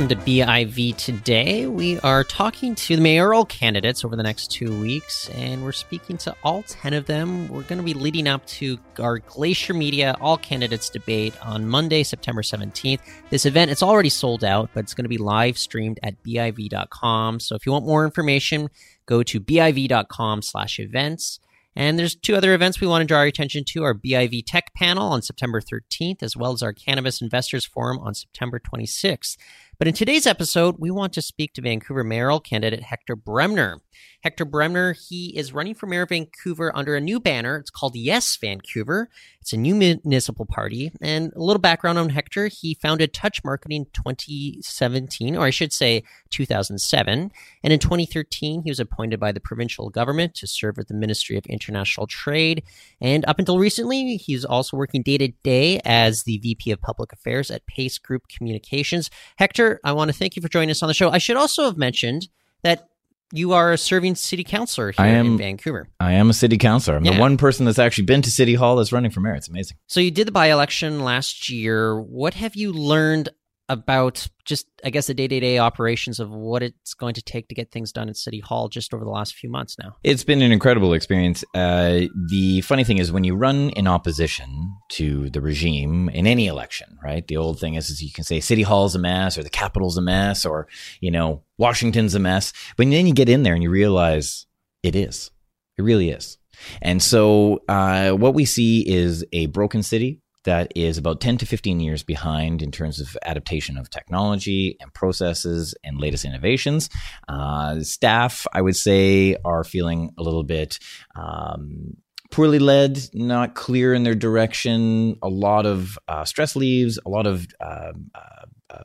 welcome to BIV today. We are talking to the mayoral candidates over the next two weeks, and we're speaking to all 10 of them. We're going to be leading up to our Glacier Media All Candidates debate on Monday, September 17th. This event, it's already sold out, but it's going to be live streamed at BIV.com. So if you want more information, go to BIV.com slash events. And there's two other events we want to draw your attention to our BIV Tech Panel on September 13th, as well as our Cannabis Investors Forum on September 26th. But in today's episode, we want to speak to Vancouver mayoral candidate Hector Bremner. Hector Bremner, he is running for mayor of Vancouver under a new banner. It's called Yes Vancouver. It's a new municipal party. And a little background on Hector, he founded Touch Marketing 2017, or I should say 2007. And in 2013, he was appointed by the provincial government to serve at the Ministry of International Trade. And up until recently, he's also working day to day as the VP of Public Affairs at Pace Group Communications. Hector, I want to thank you for joining us on the show. I should also have mentioned that you are a serving city councilor here am, in Vancouver. I am a city councilor. I'm Yeah. the one person that's actually been to City Hall that's running for mayor. It's amazing. So you did the by-election last year. What have you learned about just, I guess, the day-to-day operations of what it's going to take to get things done at City Hall just over the last few months now? It's been an incredible experience. Uh, the funny thing is, when you run in opposition to the regime in any election, right? The old thing is, is you can say City Hall's a mess, or the Capitol's a mess, or you know Washington's a mess. But then you get in there and you realize it is. It really is. And so, uh, what we see is a broken city that is about 10 to 15 years behind in terms of adaptation of technology and processes and latest innovations. Uh, staff, I would say, are feeling a little bit. Um, Poorly led, not clear in their direction, a lot of uh, stress leaves, a lot of uh, uh, uh,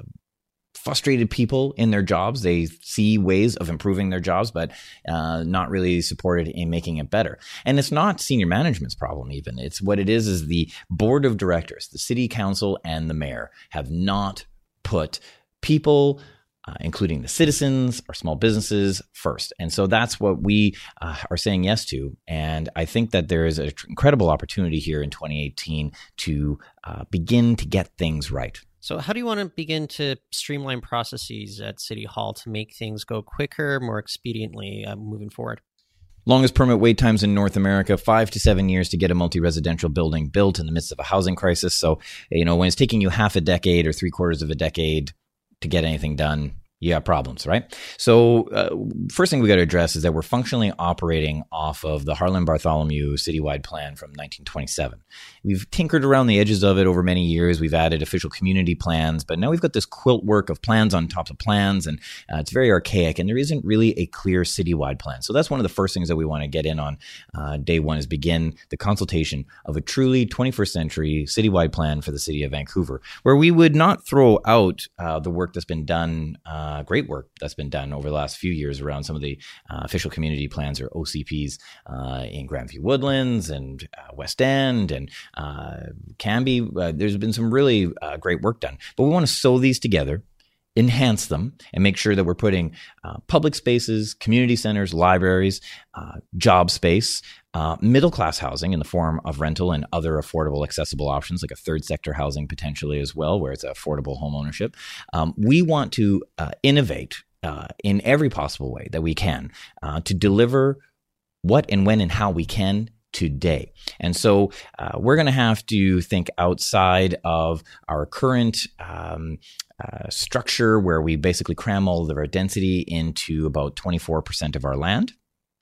frustrated people in their jobs. They see ways of improving their jobs, but uh, not really supported in making it better. And it's not senior management's problem, even. It's what it is is the board of directors, the city council, and the mayor have not put people. Uh, including the citizens, or small businesses first. And so that's what we uh, are saying yes to. And I think that there is an incredible opportunity here in 2018 to uh, begin to get things right. So, how do you want to begin to streamline processes at City Hall to make things go quicker, more expediently uh, moving forward? Longest permit wait times in North America, five to seven years to get a multi residential building built in the midst of a housing crisis. So, you know, when it's taking you half a decade or three quarters of a decade to get anything done, have problems, right? So, uh, first thing we got to address is that we're functionally operating off of the Harlan Bartholomew citywide plan from 1927. We've tinkered around the edges of it over many years. We've added official community plans, but now we've got this quilt work of plans on top of plans, and uh, it's very archaic, and there isn't really a clear citywide plan. So, that's one of the first things that we want to get in on uh, day one is begin the consultation of a truly 21st century citywide plan for the city of Vancouver, where we would not throw out uh, the work that's been done uh, great work that's been done over the last few years around some of the uh, official community plans or OCPs uh, in Grandview Woodlands and uh, West End and uh, Cambie. Uh, there's been some really great work done, but we want to sew these together. Enhance them and make sure that we're putting public spaces, community centers, libraries, job space, uh, middle class housing in the form of rental and other affordable, accessible options, like a third sector housing potentially as well, where it's affordable home ownership. Um, we want to uh, innovate uh, in every possible way that we can uh, to deliver what and when and how we can today. And so uh, we're going to have to think outside of our current. Um, uh, structure where we basically cram all of our density into about 24% of our land.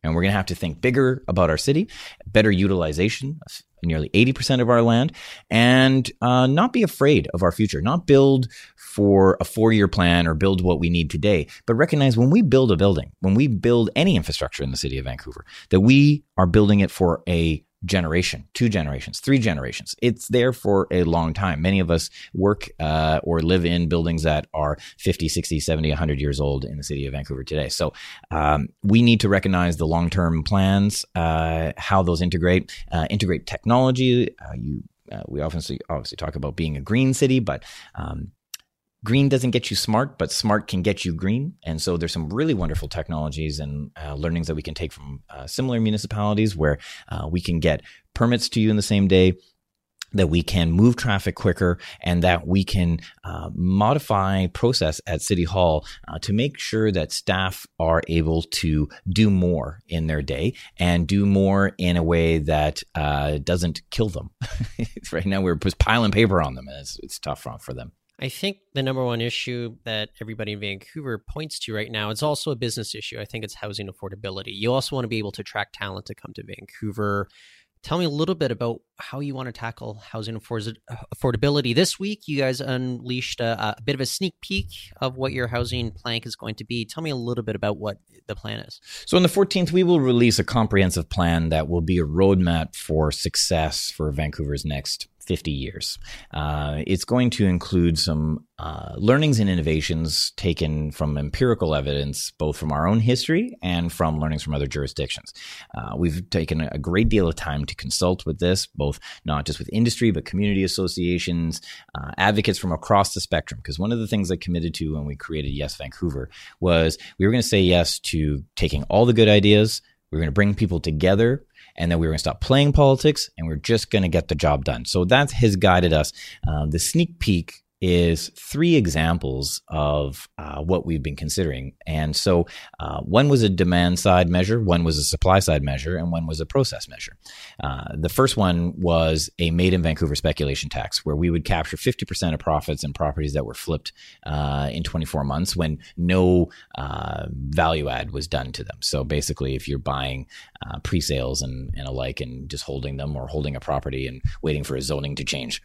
And we're going to have to think bigger about our city, better utilization of nearly 80% of our land, and uh, not be afraid of our future, not build for a four year plan or build what we need today, but recognize when we build a building, when we build any infrastructure in the city of Vancouver, that we are building it for a generation, two generations, three generations. It's there for a long time. Many of us work uh, or live in buildings that are 50, 60, 70, 100 years old in the city of Vancouver today. So um, we need to recognize the long term plans, uh, how those integrate, uh, integrate technology. Uh, you, uh, we obviously obviously talk about being a green city, but um, green doesn't get you smart, but smart can get you green. And so there's some really wonderful technologies and uh, learnings that we can take from uh, similar municipalities where uh, we can get permits to you in the same day. that we can move traffic quicker and that we can uh, modify process at city hall uh, to make sure that staff are able to do more in their day and do more in a way that uh, doesn't kill them right now we're just piling paper on them and it's, it's tough for them I think the number one issue that everybody in Vancouver points to right now, it's also a business issue. I think it's housing affordability. You also want to be able to attract talent to come to Vancouver. Tell me a little bit about how you want to tackle housing affordability. This week, you guys unleashed a, a, bit of a sneak peek of what your housing plank is going to be. Tell me a little bit about what the plan is. So, on the 14th, we will release a comprehensive plan that will be a roadmap for success for Vancouver's next 50 years. Uh, it's going to include some uh, learnings and innovations taken from empirical evidence, both from our own history and from learnings from other jurisdictions. Uh, we've taken a great deal of time to consult with this, both not just with industry, but community associations, uh, advocates from across the spectrum. Because one of the things I committed to when we created Yes Vancouver was we were going to say yes to taking all the good ideas, we were going to bring people together and then we were going to stop playing politics and we are just going to get the job done. So that has guided us. Um, the sneak peek is three examples of uh, what we've been considering. And so uh, one was a demand side measure, one was a supply side measure, and one was a process measure. Uh, the first one was a made in Vancouver speculation tax, where we would capture 50% of profits in properties that were flipped uh, in 24 months when no uh, value add was done to them. So basically, if you're buying uh, pre sales and, and alike and just holding them or holding a property and waiting for a zoning to change,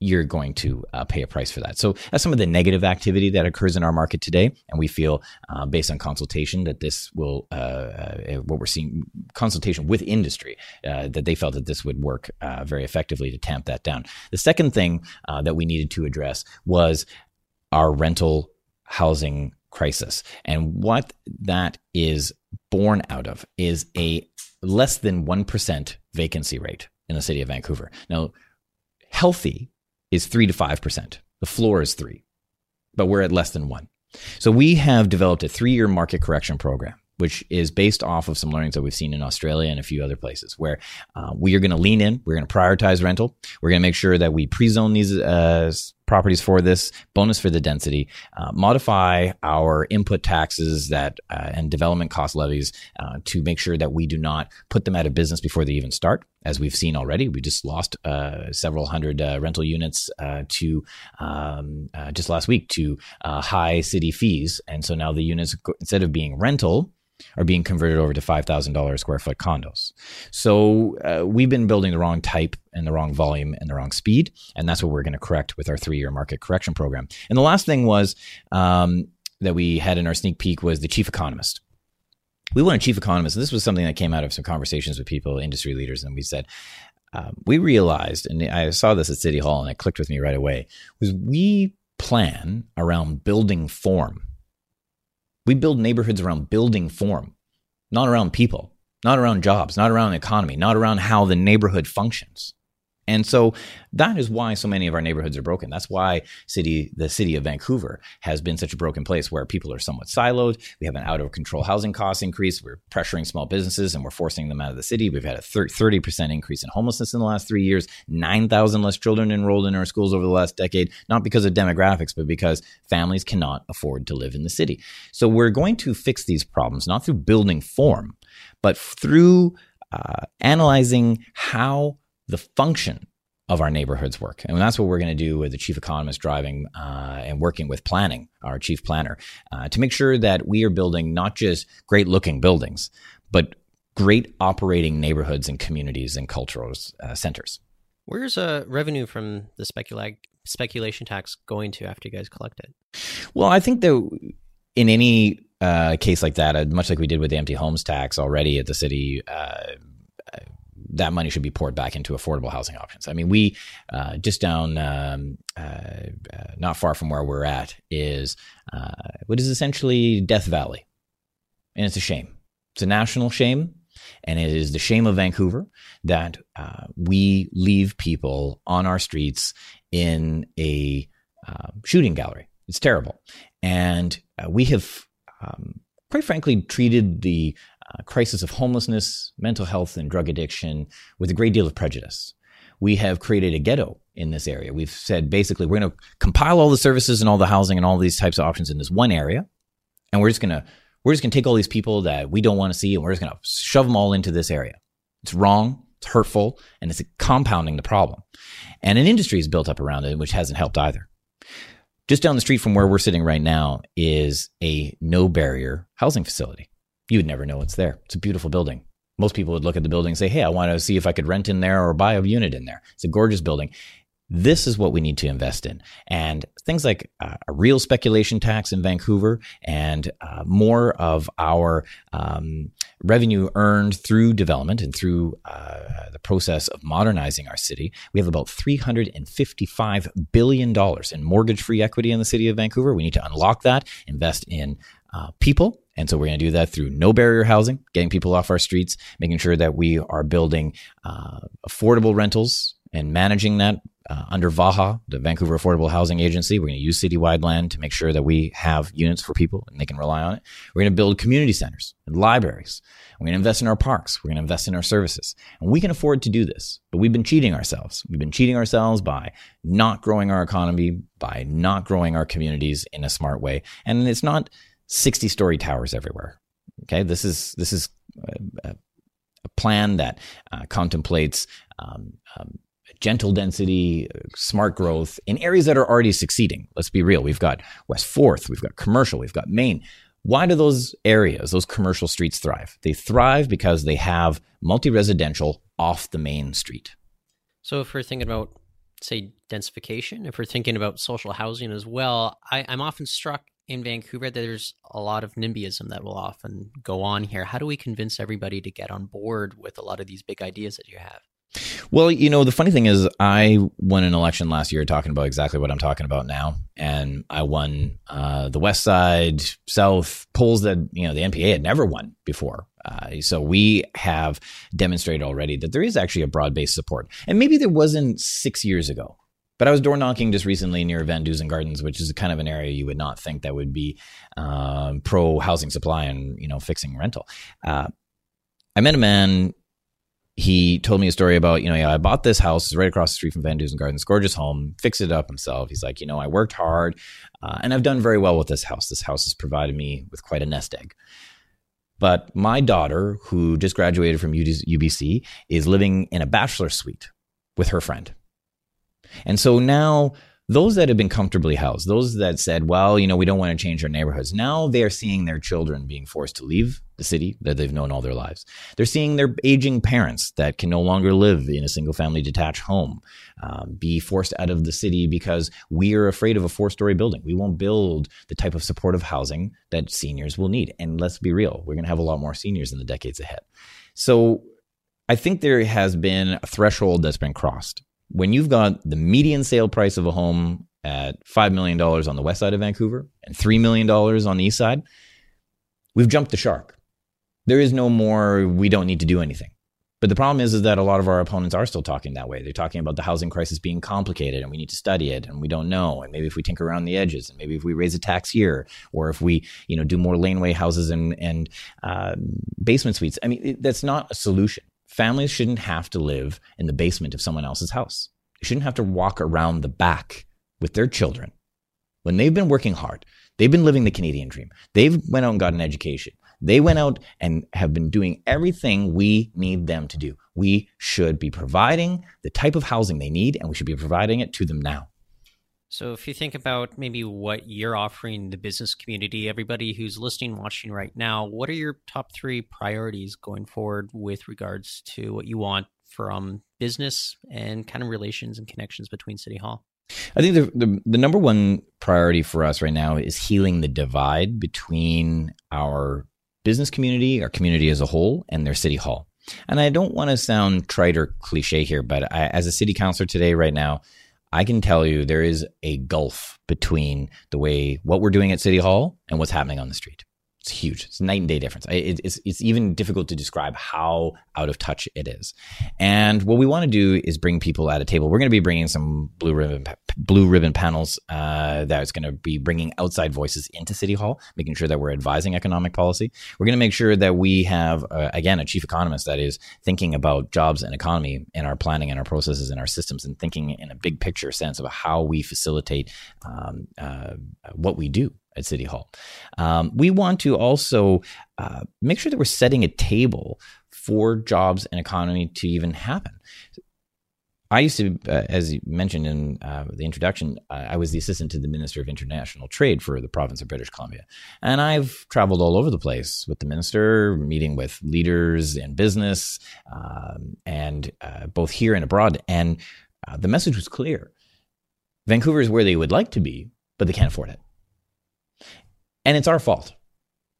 you're going to uh, pay a price for that. So that's some of the negative activity that occurs in our market today, and we feel, uh, based on consultation, that this will uh, uh what we're seeing consultation with industry uh, that they felt that this would work uh, very effectively to tamp that down. The second thing that we needed to address was our rental housing crisis, and what that is born out of is a less than one percent vacancy rate in the city of Vancouver. Now, healthy is 3 to 5%. The floor is 3, but we're at less than 1. So we have developed a 3-year market correction program which is based off of some learnings that we've seen in Australia and a few other places where uh, we are going to lean in. We're going to prioritize rental. We're going to make sure that we pre zone these uh, properties for this, bonus for the density, uh, modify our input taxes that uh, and development cost levies uh, to make sure that we do not put them out of business before they even start. As we've seen already, we just lost uh, several hundred rental units to um, just last week to high city fees. And so now the units, instead of being rental, are being converted over to $5,000 square foot condos. So uh, we've been building the wrong type and the wrong volume and the wrong speed. And that's what we're going to correct with our three year market correction program. And the last thing was um, that we had in our sneak peek was the chief economist. We want a chief economist. And this was something that came out of some conversations with people, industry leaders, and we said, um, we realized, and I saw this at City Hall and it clicked with me right away, was we plan around building form we build neighborhoods around building form, not around people, not around jobs, not around the economy, not around how the neighborhood functions. And so that is why so many of our neighborhoods are broken. That's why city, the city of Vancouver has been such a broken place where people are somewhat siloed. We have an out of control housing cost increase. We're pressuring small businesses and we're forcing them out of the city. We've had a 30% increase in homelessness in the last three years, 9,000 less children enrolled in our schools over the last decade, not because of demographics, but because families cannot afford to live in the city. So we're going to fix these problems, not through building form, but through uh, analyzing how the function of our neighborhoods work. And that's what we're going to do with the chief economist driving uh, and working with planning, our chief planner, uh, to make sure that we are building not just great looking buildings, but great operating neighborhoods and communities and cultural uh, centers. Where's uh, revenue from the specula- speculation tax going to after you guys collect it? Well, I think that in any uh, case like that, uh, much like we did with the empty homes tax already at the city, uh, that money should be poured back into affordable housing options. I mean, we uh, just down um, uh, uh, not far from where we're at is uh, what is essentially Death Valley, and it's a shame. It's a national shame, and it is the shame of Vancouver that uh, we leave people on our streets in a shooting gallery. It's terrible, and we have. Um, quite frankly, treated the uh, crisis of homelessness, mental health, and drug addiction with a great deal of prejudice. we have created a ghetto in this area. We've said basically we're going to compile all the services and all the housing and all these types of options in this one area, and we're just going to we're just going to take all these people that we don't want to see and we're just going to shove them all into this area. It's wrong, it's hurtful, and it's compounding the problem. And an industry is built up around it, which hasn't helped either. Just down the street from where we're sitting right now is a no barrier housing facility. You would never know it's there. It's a beautiful building. Most people would look at the building and say, Hey, I want to see if I could rent in there or buy a unit in there. It's a gorgeous building. This is what we need to invest in. And things like uh, a real speculation tax in Vancouver and uh, more of our um, revenue earned through development and through uh, the process of modernizing our city. We have about $355 billion in mortgage free equity in the city of Vancouver. We need to unlock that, invest in uh, people. And so we're going to do that through no barrier housing, getting people off our streets, making sure that we are building uh, affordable rentals and managing that uh, under VAHA, the Vancouver Affordable Housing Agency. We're going to use citywide land to make sure that we have units for people and they can rely on it. We're going to build community centers and libraries. We're going to invest in our parks. We're going to invest in our services. And we can afford to do this, but we've been cheating ourselves. We've been cheating ourselves by not growing our economy, by not growing our communities in a smart way. And it's not 60 story towers everywhere. Okay. This is, this is a, a plan that uh, contemplates um, um, gentle density, smart growth in areas that are already succeeding. Let's be real. We've got West Fourth, we've got commercial, we've got Main. Why do those areas, those commercial streets thrive? They thrive because they have multi residential off the main street. So if we're thinking about, say, densification, if we're thinking about social housing as well, I, I'm often struck in Vancouver there's a lot of NIMBYism that will often go on here. How do we convince everybody to get on board with a lot of these big ideas that you have? Well, you know, the funny thing is, I won an election last year talking about exactly what I'm talking about now. And I won uh, the West Side, South polls that, you know, the NPA had never won before. Uh, so we have demonstrated already that there is actually a broad based support. And maybe there wasn't six years ago. But I was door knocking just recently near VanDusen Gardens, which is kind of an area you would not think that would be um, pro housing supply and you know fixing rental. Uh, I met a man he told me a story about, you know, yeah, I bought this house, it's right across the street from VanDusen Gardens, gorgeous home, fixed it up himself. He's like, you know, I worked hard uh, and I've done very well with this house. This house has provided me with quite a nest egg. But my daughter, who just graduated from UBC, is living in a bachelor suite with her friend. And so now those that have been comfortably housed, those that said, well, you know, we don't want to change our neighborhoods, now they're seeing their children being forced to leave the city that they've known all their lives. They're seeing their aging parents that can no longer live in a single family detached home um, be forced out of the city because we are afraid of a four story building. We won't build the type of supportive housing that seniors will need. And let's be real, we're going to have a lot more seniors in the decades ahead. So I think there has been a threshold that's been crossed when you've got the median sale price of a home at $5 million on the west side of Vancouver and $3 million on the east side, we've jumped the shark. There is no more, we don't need to do anything. But the problem is, is that a lot of our opponents are still talking that way. They're talking about the housing crisis being complicated and we need to study it and we don't know. And maybe if we tinker around the edges and maybe if we raise a tax here or if we, you know, do more laneway houses and, and uh, basement suites. I mean, it, that's not a solution. Families shouldn't have to live in the basement of someone else's house. They shouldn't have to walk around the back with their children when they've been working hard. They've been living the Canadian dream. They've went out and got an education. They went out and have been doing everything we need them to do. We should be providing the type of housing they need, and we should be providing it to them now. So, if you think about maybe what you're offering the business community, everybody who's listening, watching right now, what are your top three priorities going forward with regards to what you want from business and kind of relations and connections between City Hall? I think the, the, the number one priority for us right now is healing the divide between our business community, our community as a whole, and their city hall. And I don't want to sound trite or cliche here, but I, as a city councilor today, right now, I can tell you there is a gulf between the way what we're doing at City Hall and what's happening on the street. It's huge. It's a night and day difference. It, it's it's even difficult to describe how out of touch it is. And what we want to do is bring people at a table. We're going to be bringing some blue ribbon blue ribbon panels uh, that's going to be bringing outside voices into City Hall, making sure that we're advising economic policy. We're going to make sure that we have uh, again a chief economist that is thinking about jobs and economy in our planning and our processes and our systems, and thinking in a big picture sense of how we facilitate um, uh, what we do at City Hall. Um, we want to also uh, make sure that we're setting a table for jobs and economy to even happen. I used to, uh, as you mentioned in uh, the introduction, uh, I was the assistant to the Minister of International Trade for the province of British Columbia. And I've traveled all over the place with the minister, meeting with leaders in business, um, and uh, both here and abroad. And uh, the message was clear Vancouver is where they would like to be, but they can't afford it. And it's our fault.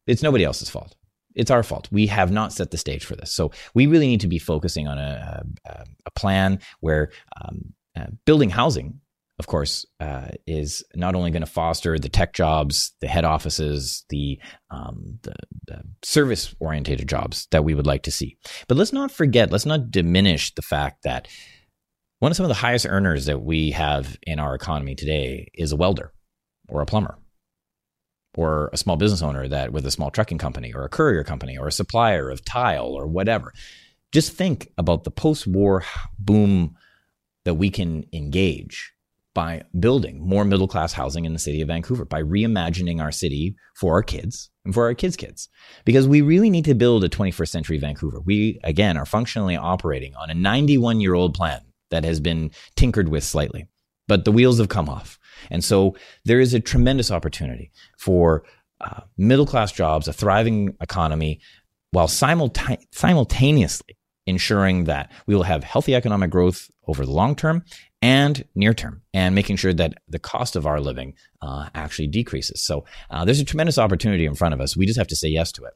It's nobody else's fault. It's our fault. We have not set the stage for this. So we really need to be focusing on a, a, a plan where um, uh, building housing, of course, uh, is not only going to foster the tech jobs, the head offices, the, um, the, the service oriented jobs that we would like to see. But let's not forget, let's not diminish the fact that one of some of the highest earners that we have in our economy today is a welder or a plumber or a small business owner that with a small trucking company or a courier company or a supplier of tile or whatever. Just think about the post-war boom that we can engage by building more middle class housing in the city of Vancouver, by reimagining our city for our kids and for our kids' kids. Because we really need to build a 21st century Vancouver. We, again, are functionally operating on a 91 year old plan that has been tinkered with slightly, but the wheels have come off. And so there is a tremendous opportunity for uh, middle class jobs, a thriving economy, while simultaneously ensuring that we will have healthy economic growth over the long term and near term, and making sure that the cost of our living uh, actually decreases. So uh, there's a tremendous opportunity in front of us. We just have to say yes to it.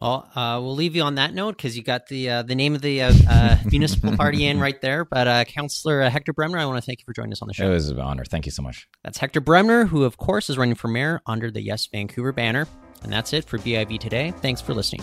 Well, uh, we'll leave you on that note because you got the uh, the name of the uh, uh municipal party in right there. But uh, Councillor uh, Hector Bremner, I want to thank you for joining us on the show. It was an honor. Thank you so much. That's Hector Bremner, who of course is running for mayor under the Yes Vancouver banner. And that's it for BIV today. Thanks for listening.